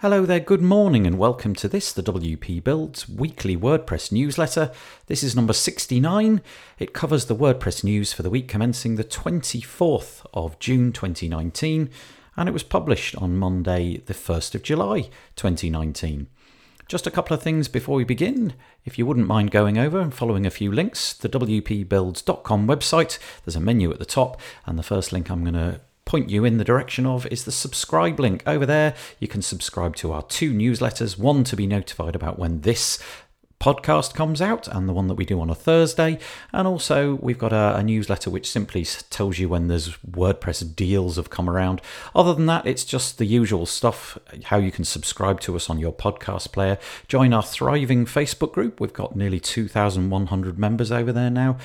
Hello there, good morning, and welcome to this, the WP Builds weekly WordPress newsletter. This is number 69. It covers the WordPress news for the week commencing the 24th of June 2019, and it was published on Monday, the 1st of July 2019. Just a couple of things before we begin. If you wouldn't mind going over and following a few links, the WPBuilds.com website, there's a menu at the top, and the first link I'm going to point you in the direction of is the subscribe link over there. You can subscribe to our two newsletters one to be notified about when this podcast comes out and the one that we do on a Thursday. And also, we've got a, a, newsletter which simply tells you when there's WordPress deals have come around. Other than that, it's just the usual stuff how you can subscribe to us on your podcast player. Join our thriving Facebook group. We've got nearly 2,100 members over there now.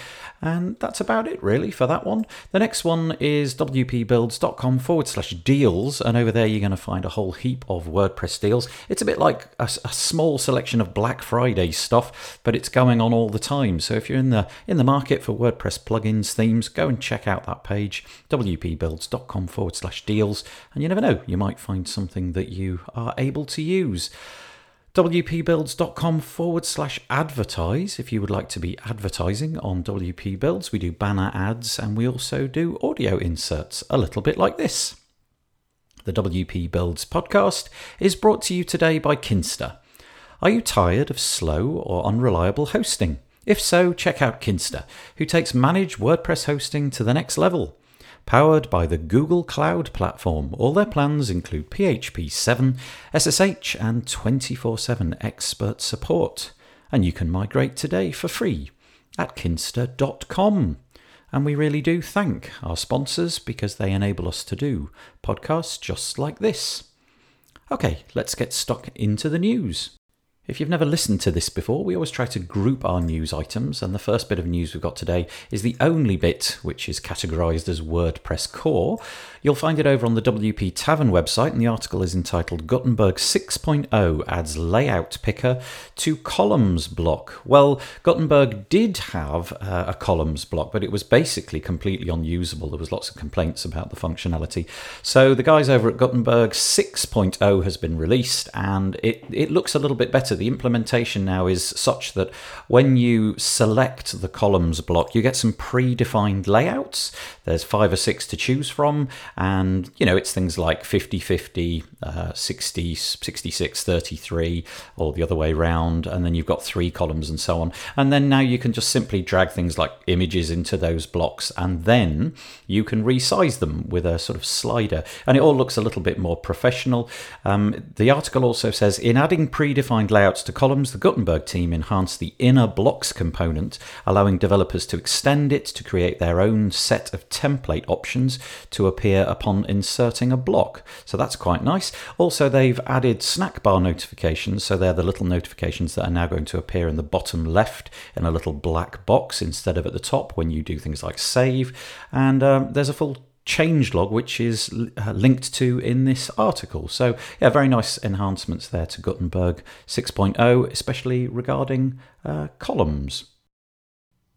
And that's about it, really, for that one. The next one is wpbuilds.com forward slash deals. And over there, you're going to find a whole heap of WordPress deals. It's a bit like a, a small selection of Black Friday stuff, but it's going on all the time. So if you're in the in the market for WordPress plugins, themes, go and check out that page, wpbuilds.com forward slash deals. And you never know, you might find something that you are able to use wpbuilds.com forward slash advertise if you would like to be advertising on WP Builds. We do banner ads and we also do audio inserts, a little bit like this. The WP Builds podcast is brought to you today by Kinsta. Are you tired of slow or unreliable hosting? If so, check out Kinsta, who takes managed WordPress hosting to the next level. Powered by the Google Cloud Platform, all their plans include PHP 7, SSH, and 24 7 expert support. And you can migrate today for free at kinsta.com. And we really do thank our sponsors because they enable us to do podcasts just like this. Okay, let's get stuck into the news. If you've never listened to this before, we always try to group our news items, and the first bit of news we've got today is the only bit which is categorized as WordPress core. You'll find it over on the WP Tavern website, and the article is entitled Gutenberg 6.0 adds layout picker to columns block. Well, Gutenberg did have uh, a columns block, but it was basically completely unusable. There was lots of complaints about the functionality. So the guys over at Gutenberg 6.0 has been released, and it, it looks a little bit better the implementation now is such that when you select the columns block, you get some predefined layouts. There's five or six to choose from, and you know, it's things like 50 50, uh, 60, 66, 33, or the other way around, and then you've got three columns and so on. And then now you can just simply drag things like images into those blocks, and then you can resize them with a sort of slider, and it all looks a little bit more professional. Um, the article also says in adding predefined layouts, layouts to columns, the Gutenberg team enhanced the inner blocks component, allowing developers to extend it to create their own set of template options to appear upon inserting a block. So that's quite nice. Also, they've added snack bar notifications, so they're the little notifications that are now going to appear in the bottom left in a little black box instead of at the top when you do things like save. And um, there's a full changelog, which is uh, linked to in this article. So, yeah, very nice enhancements there to Gutenberg 6.0, especially regarding uh, columns.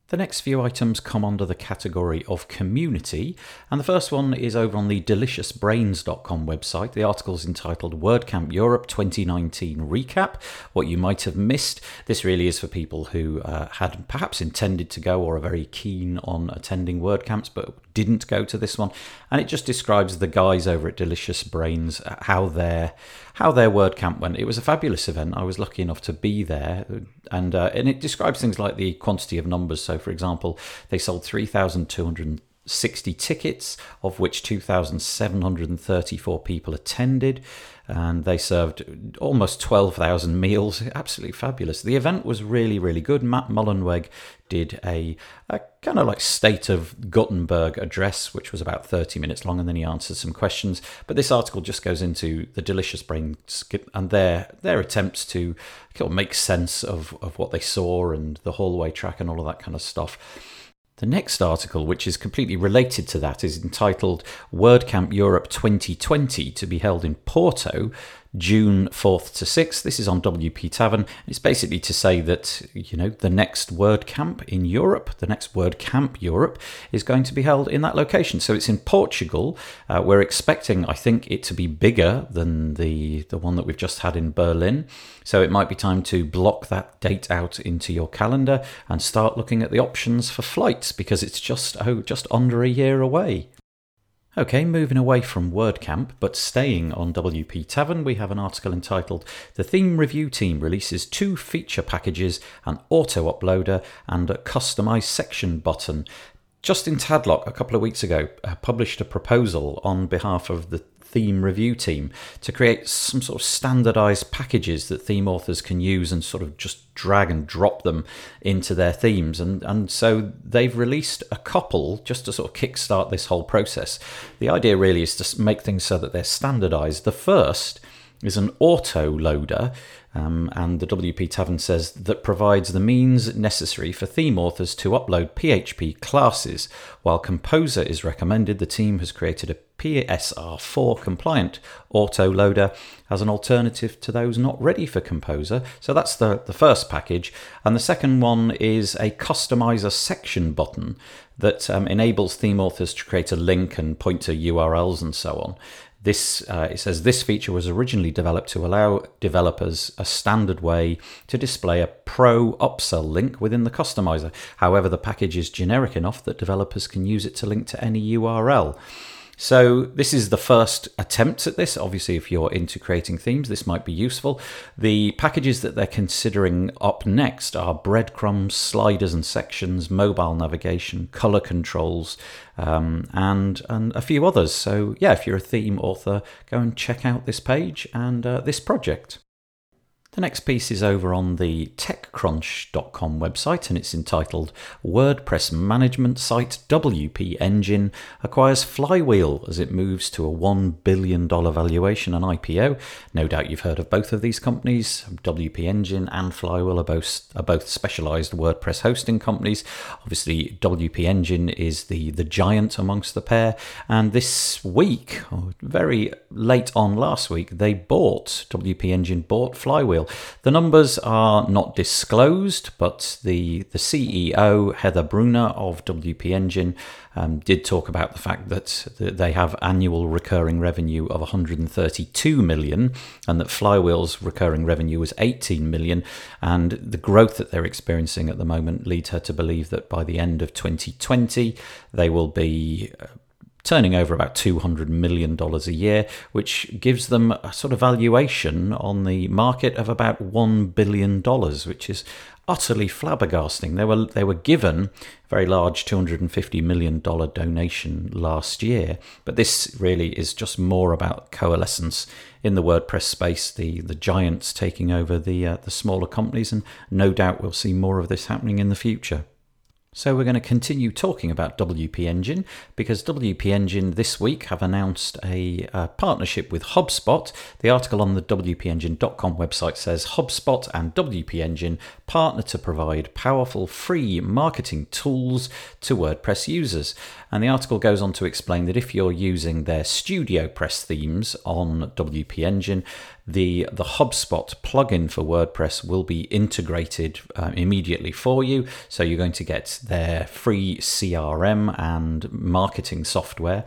The next few items come under the category of community, and the first one is over on the deliciousbrains.com website. The article is entitled WordCamp Europe 2019 Recap What You Might Have Missed. This really is for people who uh, had perhaps intended to go or are very keen on attending WordCamps but didn't go to this one, and it just describes the guys over at Delicious Brains uh, how their how their WordCamp went. It was a fabulous event. I was lucky enough to be there, and uh, and it describes things like the quantity of numbers. So, for example, they sold three thousand two hundred 60 tickets, of which 2,734 people attended, and they served almost 12,000 meals. Absolutely fabulous. The event was really, really good. Matt Mullenweg did a, a kind of like state of Gutenberg address, which was about 30 minutes long, and then he answered some questions. But this article just goes into the Delicious Brains and their their attempts to kind of make sense of, of what they saw and the hallway track and all of that kind of stuff. The next article, which is completely related to that, is entitled WordCamp Europe 2020 to be held in Porto, June 4th to 6th. This is on WP Tavern. It's basically to say that, you know, the next WordCamp in Europe, the next WordCamp Europe, is going to be held in that location. So it's in Portugal. Uh, we're expecting, I think, it to be bigger than the, the one that we've just had in Berlin. So it might be time to block that date out into your calendar and start looking at the options for flights because it's just, oh, just under a year away. Okay, moving away from WordCamp, but staying on WP Tavern, we have an article entitled The Theme Review Team Releases Two Feature Packages, an Auto Uploader, and a Customize Section button. Justin Tadlock, a couple of weeks ago, uh, published a proposal on behalf of the theme review team to create some sort of standardized packages that theme authors can use and sort of just drag and drop them into their themes. And, and so they've released a couple just to sort of kickstart this whole process. The idea really is to make things so that they're standardized. The first is an auto loader um, and the WP Tavern says that provides the means necessary for theme authors to upload PHP classes. While Composer is recommended, the team has created a PSR4 compliant autoloader as an alternative to those not ready for Composer. So that's the, the first package. And the second one is a customizer section button that um, enables theme authors to create a link and point to URLs and so on. This uh, it says this feature was originally developed to allow developers a standard way to display a pro upsell link within the customizer. However, the package is generic enough that developers can use it to link to any URL. So this is the first attempt at this. Obviously, if you're into creating themes, this might be useful. The packages that they're considering up next are breadcrumbs, sliders and sections, mobile navigation, color controls, um, and and a few others. So yeah, if you're a theme author, go and check out this page and uh, this project. The next piece is over on the TechCrunch.com website and it's entitled WordPress Management Site WP Engine Acquires Flywheel as it moves to a $1 billion valuation and IPO. No doubt you've heard of both of these companies. WP Engine and Flywheel are both, are both specialized WordPress hosting companies. Obviously, WP Engine is the, the giant amongst the pair. And this week, very late on last week, they bought, WP Engine bought Flywheel. The numbers are not disclosed, but the, the CEO, Heather Brunner of WP Engine, um, did talk about the fact that they have annual recurring revenue of 132 million and that Flywheel's recurring revenue was 18 million. And the growth that they're experiencing at the moment leads her to believe that by the end of 2020, they will be uh, turning over about $200 million a year, which gives them a sort of valuation on the market of about $1 billion, which is utterly flabbergasting. They were, they were given a very large $250 million donation last year, but this really is just more about coalescence in the WordPress space, the, the giants taking over the, uh, the smaller companies, and no doubt we'll see more of this happening in the future. So we're going to continue talking about WP Engine because WP Engine this week have announced a, a, partnership with HubSpot. The article on the WPEngine.com website says HubSpot and WP Engine partner to provide powerful free marketing tools to WordPress users. And the article goes on to explain that if you're using their StudioPress themes on WP Engine, the the HubSpot plugin for WordPress will be integrated uh, immediately for you. So you're going to get their free CRM and marketing software.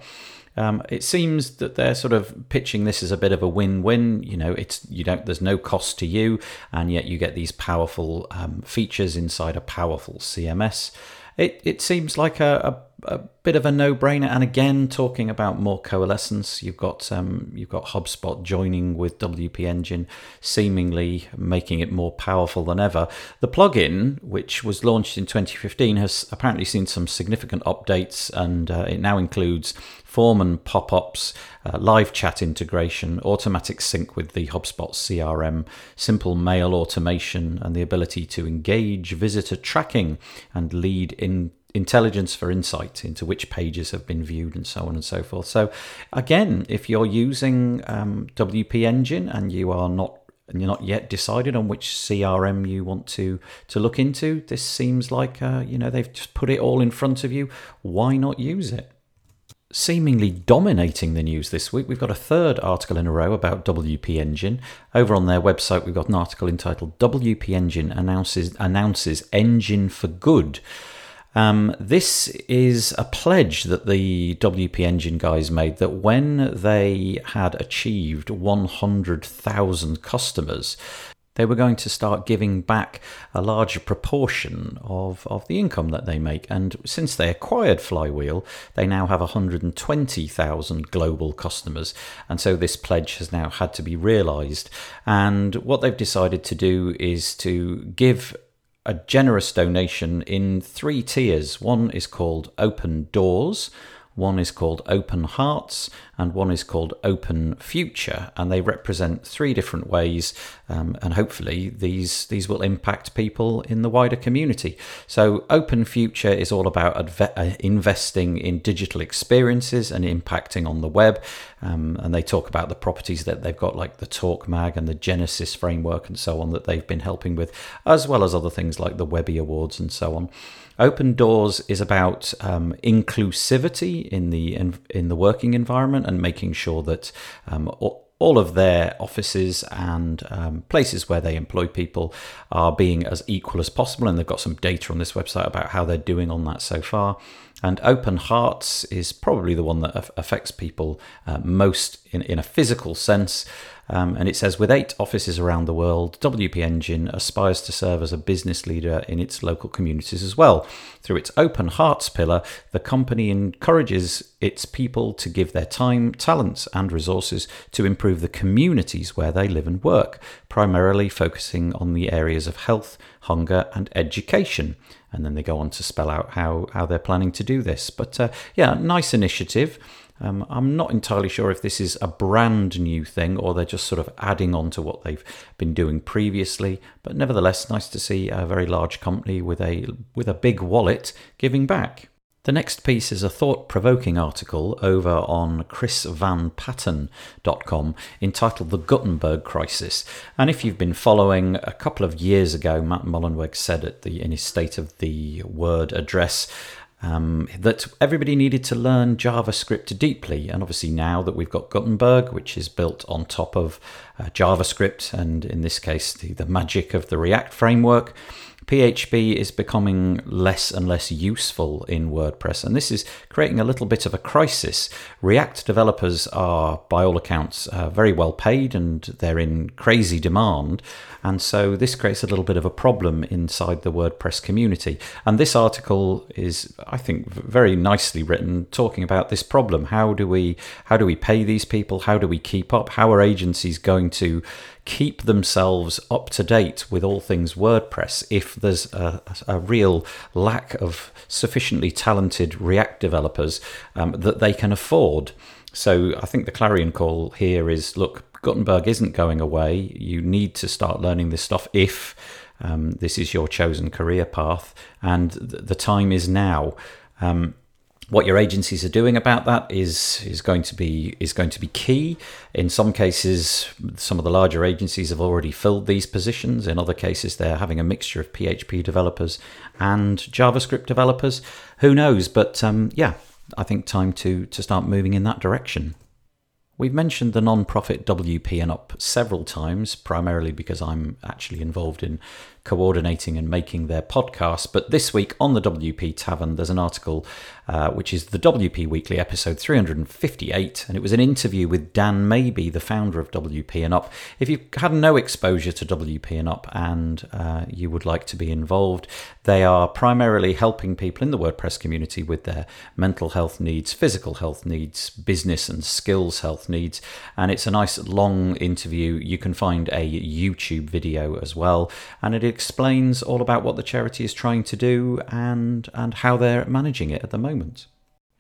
Um, it seems that they're sort of pitching this as a bit of a win-win. You know, it's you don't there's no cost to you, and yet you get these powerful um, features inside a powerful CMS. It it seems like a, a a bit of a no-brainer. And again, talking about more coalescence, you've got um, you've got HubSpot joining with WP Engine, seemingly making it more powerful than ever. The plugin, which was launched in 2015, has apparently seen some significant updates, and uh, it now includes form and pop-ups, uh, live chat integration, automatic sync with the HubSpot CRM, simple mail automation, and the ability to engage visitor tracking and lead in intelligence for insight into which pages have been viewed and so on and so forth. So, again, if you're using um, WP Engine and you are not and you're not yet decided on which CRM you want to to look into, this seems like uh, you know they've just put it all in front of you. Why not use it? Seemingly dominating the news this week. We've got a third article in a row about WP Engine. Over on their website, we've got an article entitled WP Engine announces announces engine for good. Um, this is a pledge that the WP Engine guys made that when they had achieved 100,000 customers, they were going to start giving back a larger proportion of, of the income that they make. And since they acquired Flywheel, they now have 120,000 global customers. And so this pledge has now had to be realized. And what they've decided to do is to give a generous donation in three tiers. One is called Open Doors one is called Open Hearts, and one is called Open Future, and they represent three different ways. Um, and hopefully, these these will impact people in the wider community. So, Open Future is all about adve- uh, investing in digital experiences and impacting on the web. Um, and they talk about the properties that they've got, like the Torque Mag and the Genesis framework, and so on, that they've been helping with, as well as other things like the Webby Awards and so on. Open Doors is about um, inclusivity in the in, the working environment and making sure that um, all of their offices and um, places where they employ people are being as equal as possible. And they've got some data on this website about how they're doing on that so far. And Open Hearts is probably the one that affects people uh, most in, in a physical sense. Um, and it says with eight offices around the world, WP Engine aspires to serve as a business leader in its local communities as well. Through its Open Hearts pillar, the company encourages its people to give their time, talents, and resources to improve the communities where they live and work, primarily focusing on the areas of health, hunger, and education and then they go on to spell out how, how they're planning to do this. But uh, yeah, nice initiative. Um, I'm not entirely sure if this is a brand new thing or they're just sort of adding on to what they've been doing previously. But nevertheless, nice to see a very large company with a with a big wallet giving back. The next piece is a thought provoking article over on chrisvanpatten.com entitled The Gutenberg Crisis. And if you've been following, a couple of years ago, Matt Mullenweg said at the, in his State of the Word address um, that everybody needed to learn JavaScript deeply. And obviously, now that we've got Gutenberg, which is built on top of uh, JavaScript, and in this case, the, the magic of the React framework, PHP is becoming less and less useful in WordPress, and this is creating a little bit of a crisis. React developers are, by all accounts, uh, very well paid and they're in crazy demand, and so this creates a little bit of a problem inside the WordPress community. And this article is, I think, very nicely written, talking about this problem. How do we how do we pay these people? How do we keep up? How are agencies going to keep themselves up to date with all things WordPress if there's a, a real lack of sufficiently talented React developers um, that they can afford. So I think the clarion call here is look, Gutenberg isn't going away. You need to start learning this stuff if um, this is your chosen career path, and th- the time is now. Um, what your agencies are doing about that is is going to be is going to be key. In some cases, some of the larger agencies have already filled these positions. In other cases, they're having a mixture of PHP developers and JavaScript developers. Who knows? But um, yeah, I think time to to start moving in that direction. We've mentioned the non-profit WP and Up several times, primarily because I'm actually involved in coordinating and making their podcast. But this week on the WP Tavern, there's an article uh, which is the WP Weekly episode 358, and it was an interview with Dan Maby, the founder of WP and Up. If you've had no exposure to WP and Up and uh, you would like to be involved, they are primarily helping people in the WordPress community with their mental health needs, physical health needs, business and skills health needs, and it's a nice long interview. You can find a YouTube video as well, and it explains all about what the charity is trying to do and and how they're managing it at the moment.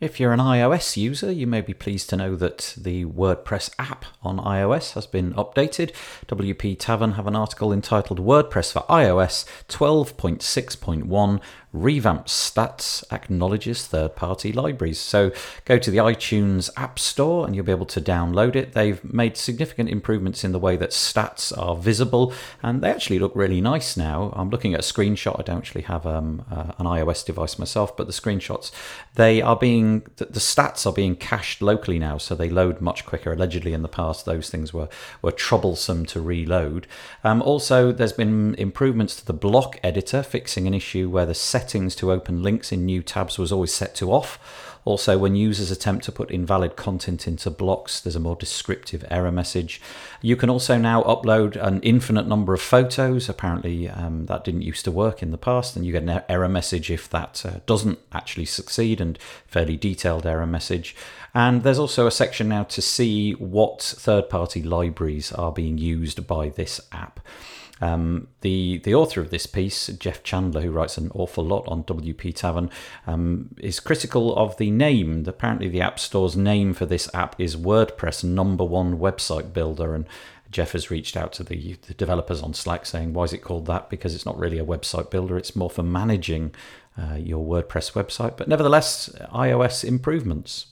If you're an iOS user, you may be pleased to know that the WordPress app on iOS has been updated. WP Tavern have an article entitled WordPress for iOS 12.6.1 revamped stats acknowledges third party libraries. So go to the iTunes App Store and you'll be able to download it. They've made significant improvements in the way that stats are visible and they actually look really nice now. I'm looking at a screenshot. I don't actually have um, uh, an iOS device myself, but the screenshots, they are being, the, stats are being cached locally now, so they load much quicker. Allegedly in the past, those things were, were troublesome to reload. Um, also, there's been improvements to the block editor, fixing an issue where the settings to open links in new tabs was always set to off. Also, when users attempt to put invalid content into blocks, there's a more descriptive error message. You can also now upload an infinite number of photos. Apparently, um, that didn't used to work in the past, and you get an error message if that uh, doesn't actually succeed, and fairly detailed error message. And there's also a section now to see what third party libraries are being used by this app. Um, the the author of this piece, Jeff Chandler, who writes an awful lot on WP Tavern, um, is critical of the name. Apparently, the App Store's name for this app is WordPress Number One Website Builder, and Jeff has reached out to the, the developers on Slack saying, "Why is it called that? Because it's not really a website builder; it's more for managing uh, your WordPress website." But nevertheless, iOS improvements.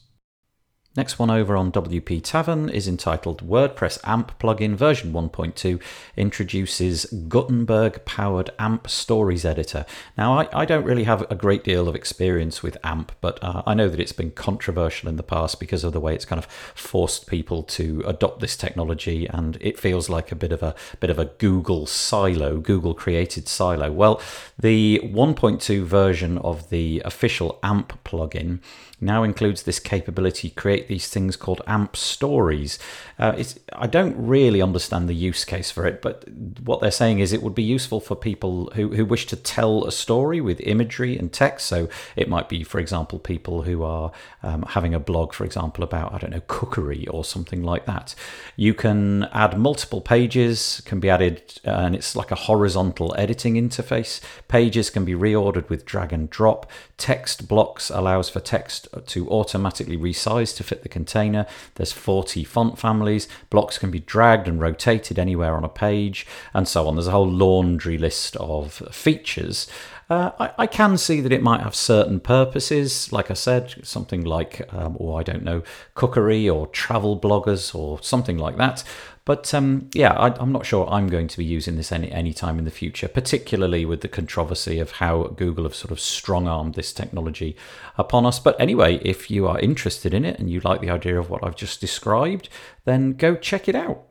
Next one over on WP Tavern is entitled WordPress AMP plugin version 1.2 introduces Gutenberg powered AMP stories editor. Now, I, I, don't really have a great deal of experience with AMP, but uh, I know that it's been controversial in the past because of the way it's kind of forced people to adopt this technology, and it feels like a bit of a bit of a Google silo, Google created silo. Well, the 1.2 version of the official AMP plugin now includes this capability to these things called AMP stories. Uh, I don't really understand the use case for it, but what they're saying is it would be useful for people who, who wish to tell a story with imagery and text. So it might be, for example, people who are um, having a blog, for example, about, I don't know, cookery or something like that. You can add multiple pages, can be added, uh, and it's like a horizontal editing interface. Pages can be reordered with drag and drop. Text blocks allows for text to automatically resize to fit the container. There's 40 font families. Blocks can be dragged and rotated anywhere on a page, and so on. There's a whole laundry list of features. Uh, I, I, can see that it might have certain purposes, like I said, something like, um, or I don't know, cookery or travel bloggers or something like that. But um, yeah, I, am not sure I'm going to be using this any any time in the future, particularly with the controversy of how Google have sort of strong armed this technology upon us. But anyway, if you are interested in it and you like the idea of what I've just described, then go check it out.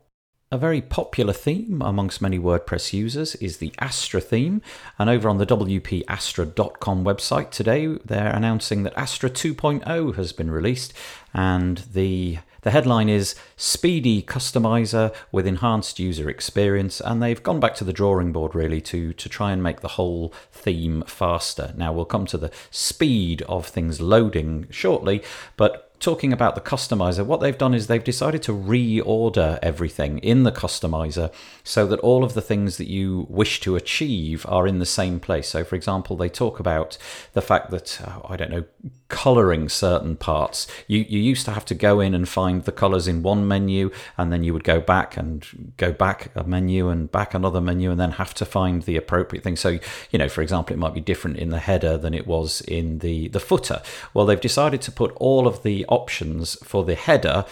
A very popular theme amongst many WordPress users is the Astra theme. And over on the WPAstra.com website today, they're announcing that Astra 2.0 has been released. And the the headline is Speedy Customizer with Enhanced User Experience, and they've gone back to the drawing board really to, to try and make the whole theme faster. Now, we'll come to the speed of things loading shortly, but talking about the customizer, what they've done is they've decided to reorder everything in the customizer so that all of the things that you wish to achieve are in the same place. So, for example, they talk about the fact that, oh, I don't know, coloring certain parts. You, you used to have to go in and find the colors in one menu, and then you would go back and go back a menu and back another menu, and then have to find the appropriate thing. So, you know, for example, it might be different in the header than it was in the, the footer. Well, they've decided to put all of the options for the header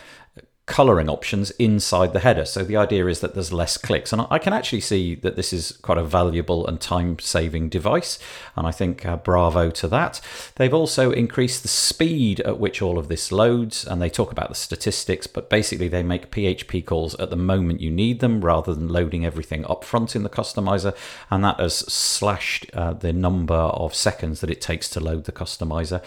coloring options inside the header. So the idea is that there's less clicks. And I can actually see that this is quite a valuable and time saving device. And I think uh, bravo to that. They've also increased the speed at which all of this loads. And they talk about the statistics, but basically they make PHP calls at the moment you need them rather than loading everything up front in the customizer. And that has slashed uh, the number of seconds that it takes to load the customizer.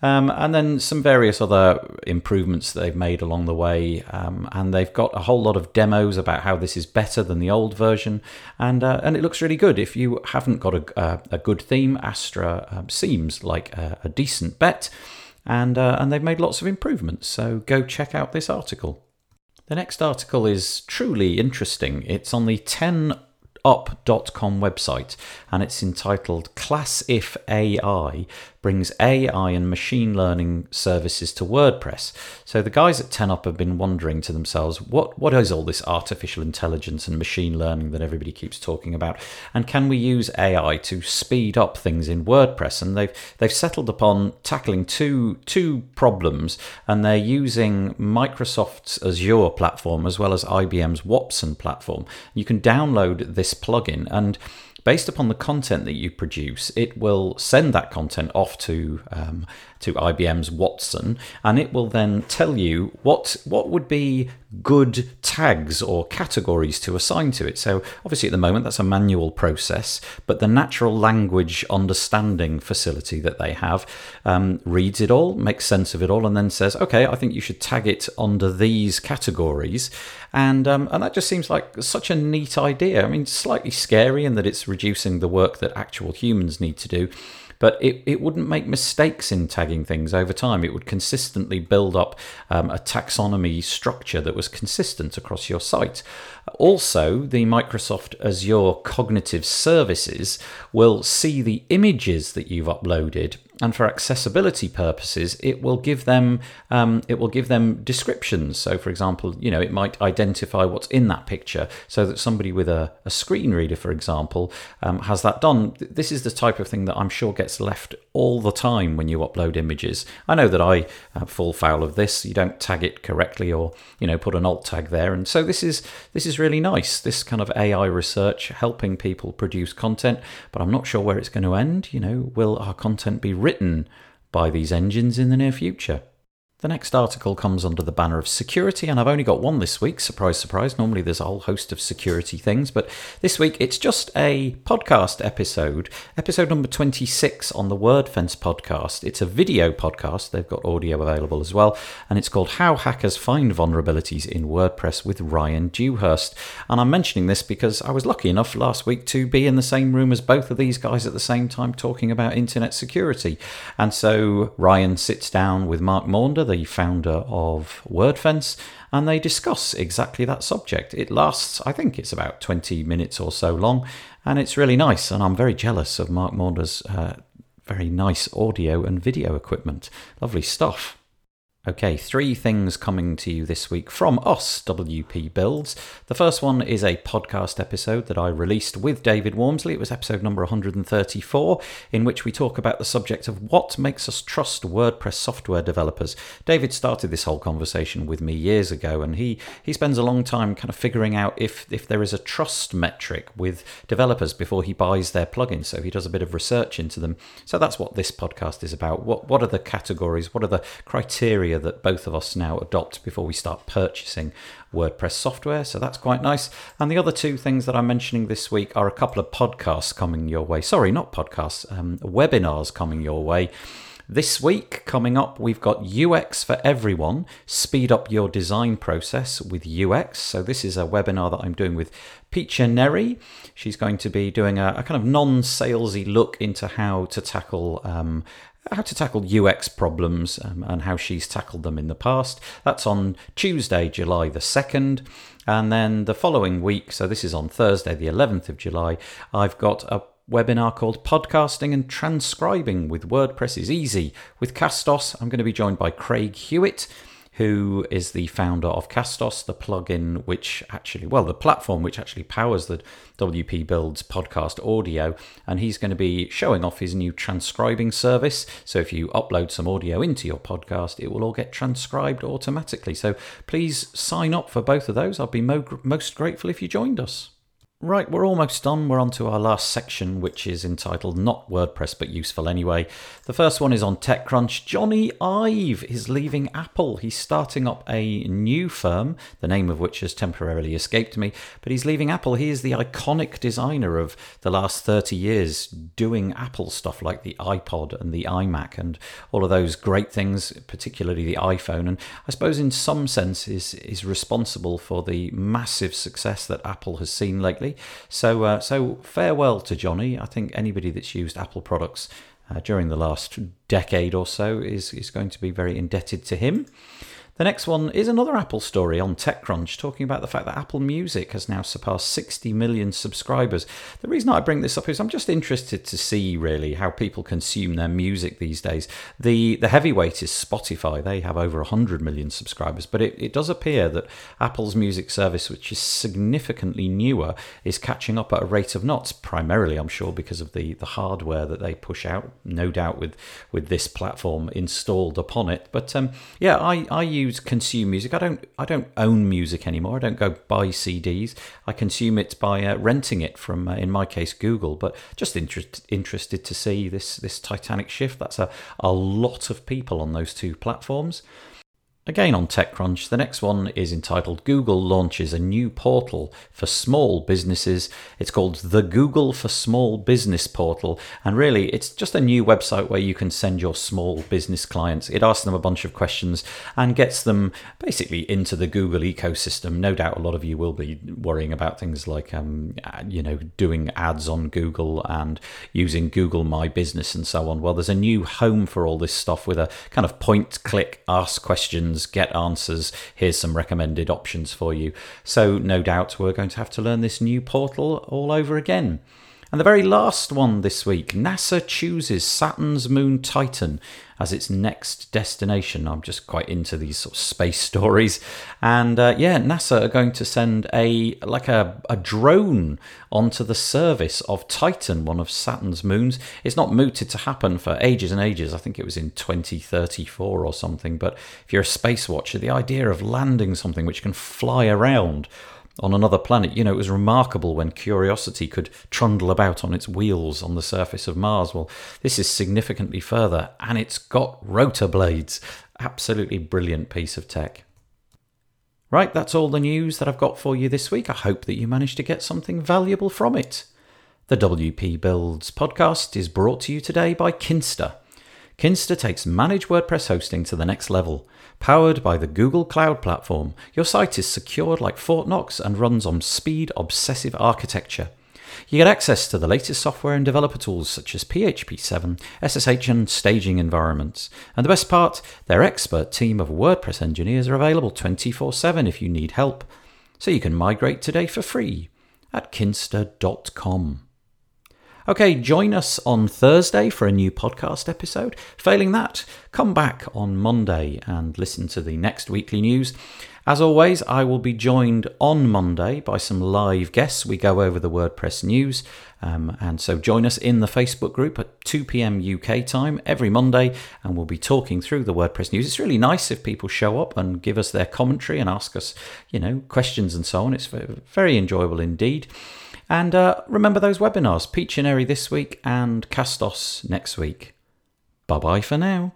Um, and then some various other improvements that they've made along the way. Um, and they've got a whole lot of demos about how this is better than the old version. And, uh, and it looks really good. If you haven't got a, a, a good theme, Astra um, seems like a, a, decent bet. And, uh, and they've made lots of improvements. So go check out this article. The next article is truly interesting. It's on the 10 up.com website and it's entitled Class If AI brings AI and machine learning services to WordPress. So the guys at 10up have been wondering to themselves, what, what is all this artificial intelligence and machine learning that everybody keeps talking about? And can we use AI to speed up things in WordPress? And they've they've settled upon tackling two two problems, and they're using Microsoft's Azure platform as well as IBM's Watson platform. You can download this plugin and based upon the content that you produce, it will send that content off to um, to IBM's Watson, and it will then tell you what what would be good tags or categories to assign to it. So obviously at the moment that's a manual process, but the natural language understanding facility that they have um, reads it all, makes sense of it all, and then says, okay, I think you should tag it under these categories, and um, and that just seems like such a neat idea. I mean, slightly scary in that it's reducing the work that actual humans need to do but it, it wouldn't make mistakes in tagging things over time. It would consistently build up um, a taxonomy structure that was consistent across your site. Also, the Microsoft Azure Cognitive Services will see the images that you've uploaded and for accessibility purposes, it will give them um, it will give them descriptions. So, for example, you know, it might identify what's in that picture, so that somebody with a, a screen reader, for example, um, has that done. This is the type of thing that I'm sure gets left all the time when you upload images. I know that I uh, fall foul of this. You don't tag it correctly, or you know, put an alt tag there, and so this is this is really nice. This kind of AI research helping people produce content, but I'm not sure where it's going to end. You know, will our content be written by these engines in the near future? The next article comes under the banner of security, and I've only got one this week. Surprise, surprise. Normally there's a whole host of security things, but this week it's just a podcast episode, episode number 26 on the WordFence podcast. It's a video podcast, they've got audio available as well, and it's called How Hackers Find Vulnerabilities in WordPress with Ryan Dewhurst. And I'm mentioning this because I was lucky enough last week to be in the same room as both of these guys at the same time talking about internet security. And so Ryan sits down with Mark Maunder the founder of WordFence, and they discuss exactly that subject. It lasts, I think it's about 20 minutes or so long, and it's really nice. And I'm very jealous of Mark Maunder's uh, very nice audio and video equipment. Lovely stuff. Okay, three things coming to you this week from us, WP Builds. The first one is a podcast episode that I released with David Waumsley. It was episode number 134, in which we talk about the subject of what makes us trust WordPress software developers. David started this whole conversation with me years ago, and he, he spends a long time kind of figuring out if, if there is a trust metric with developers before he buys their plugins. So he does a bit of research into them. So that's what this podcast is about. What, what are the categories? What are the criteria? That both of us now adopt before we start purchasing WordPress software. So that's quite nice. And the other two things that I'm mentioning this week are a couple of podcasts coming your way. Sorry, not podcasts, um, webinars coming your way. This week, coming up, we've got UX for Everyone Speed Up Your Design Process with UX. So, this is a webinar that I'm doing with Piccia Neri. She's going to be doing a, a kind of non salesy look into how to tackle um, how to tackle UX problems um, and how she's tackled them in the past. That's on Tuesday, July the 2nd. And then the following week, so this is on Thursday, the 11th of July, I've got a webinar called Podcasting and Transcribing with WordPress is Easy with Castos. I'm going to be joined by Craig Hewitt who is the founder of Castos, the plugin which actually, well, the platform which actually powers the WP Builds podcast audio. And he's going to be showing off his new transcribing service. So if you upload some audio into your podcast, it will all get transcribed automatically. So please sign up for both of those. I'd be mo- most grateful if you joined us. Right, we're almost done. We're on to our last section, which is entitled Not WordPress but Useful Anyway. The first one is on TechCrunch. Jony Ive is leaving Apple. He's starting up a new firm, the name of which has temporarily escaped me, but he's leaving Apple. He is the iconic designer of the last 30 years doing Apple stuff like the iPod and the iMac and all of those great things, particularly the iPhone. And I suppose in some sense is, is responsible for the massive success that Apple has seen lately so, uh, so farewell to Jony. I think anybody that's used Apple products uh, during the last decade or so is, is going to be very indebted to him. The next one is another Apple story on TechCrunch, talking about the fact that Apple Music has now surpassed 60 million subscribers. The reason I bring this up is I'm just interested to see really how people consume their music these days. The the heavyweight is Spotify; they have over 100 million subscribers, but it, it does appear that Apple's music service, which is significantly newer, is catching up at a rate of knots. Primarily, I'm sure, because of the the hardware that they push out. No doubt with with this platform installed upon it. But um, yeah, I I use consume music. I don't I don't own music anymore. I don't go buy CDs. I consume it by uh, renting it from, uh, in my case, Google. But just interest, interested to see this this titanic shift. That's a a lot of people on those two platforms. Again on TechCrunch, the next one is entitled Google launches a new portal for small businesses. It's called the Google for Small Business Portal, and really it's just a new website where you can send your small business clients. It asks them a bunch of questions and gets them basically into the Google ecosystem. No doubt a lot of you will be worrying about things like, um, you know, doing ads on Google and using Google My Business and so on. Well, there's a new home for all this stuff with a kind of point click ask questions questions, get answers. Here's some recommended options for you. So, no doubt, we're going to have to learn this new portal all over again. And the very last one this week NASA chooses Saturn's moon Titan as its next destination. I'm just quite into these sort of space stories. And uh, yeah, NASA are going to send a like a, a drone onto the surface of Titan, one of Saturn's moons. It's not mooted to happen for ages and ages. I think it was in 2034 or something. But if you're a space watcher, the idea of landing something which can fly around on another planet. You know, it was remarkable when Curiosity could trundle about on its wheels on the surface of Mars. Well, this is significantly further, and it's got rotor blades. Absolutely brilliant piece of tech. Right, that's all the news that I've got for you this week. I hope that you managed to get something valuable from it. The WP Builds podcast is brought to you today by Kinsta. Kinsta takes managed WordPress hosting to the next level. Powered by the Google Cloud Platform, your site is secured like Fort Knox and runs on speed obsessive architecture. You get access to the latest software and developer tools such as PHP 7, SSH, and staging environments. And the best part, their expert team of WordPress engineers are available 24 7 if you need help. So you can migrate today for free at kinsta.com. Okay, join us on Thursday for a new podcast episode. Failing that, come back on Monday and listen to the next weekly news. As always, I will be joined on Monday by some live guests. We go over the WordPress news. Um, and so join us in the Facebook group at 2 p.m. UK time every Monday, and we'll be talking through the WordPress news. It's really nice if people show up and give us their commentary and ask us, you know, questions and so on. It's very enjoyable indeed. And uh, remember those webinars Piccia Neri this week and Castos next week. Bye bye for now.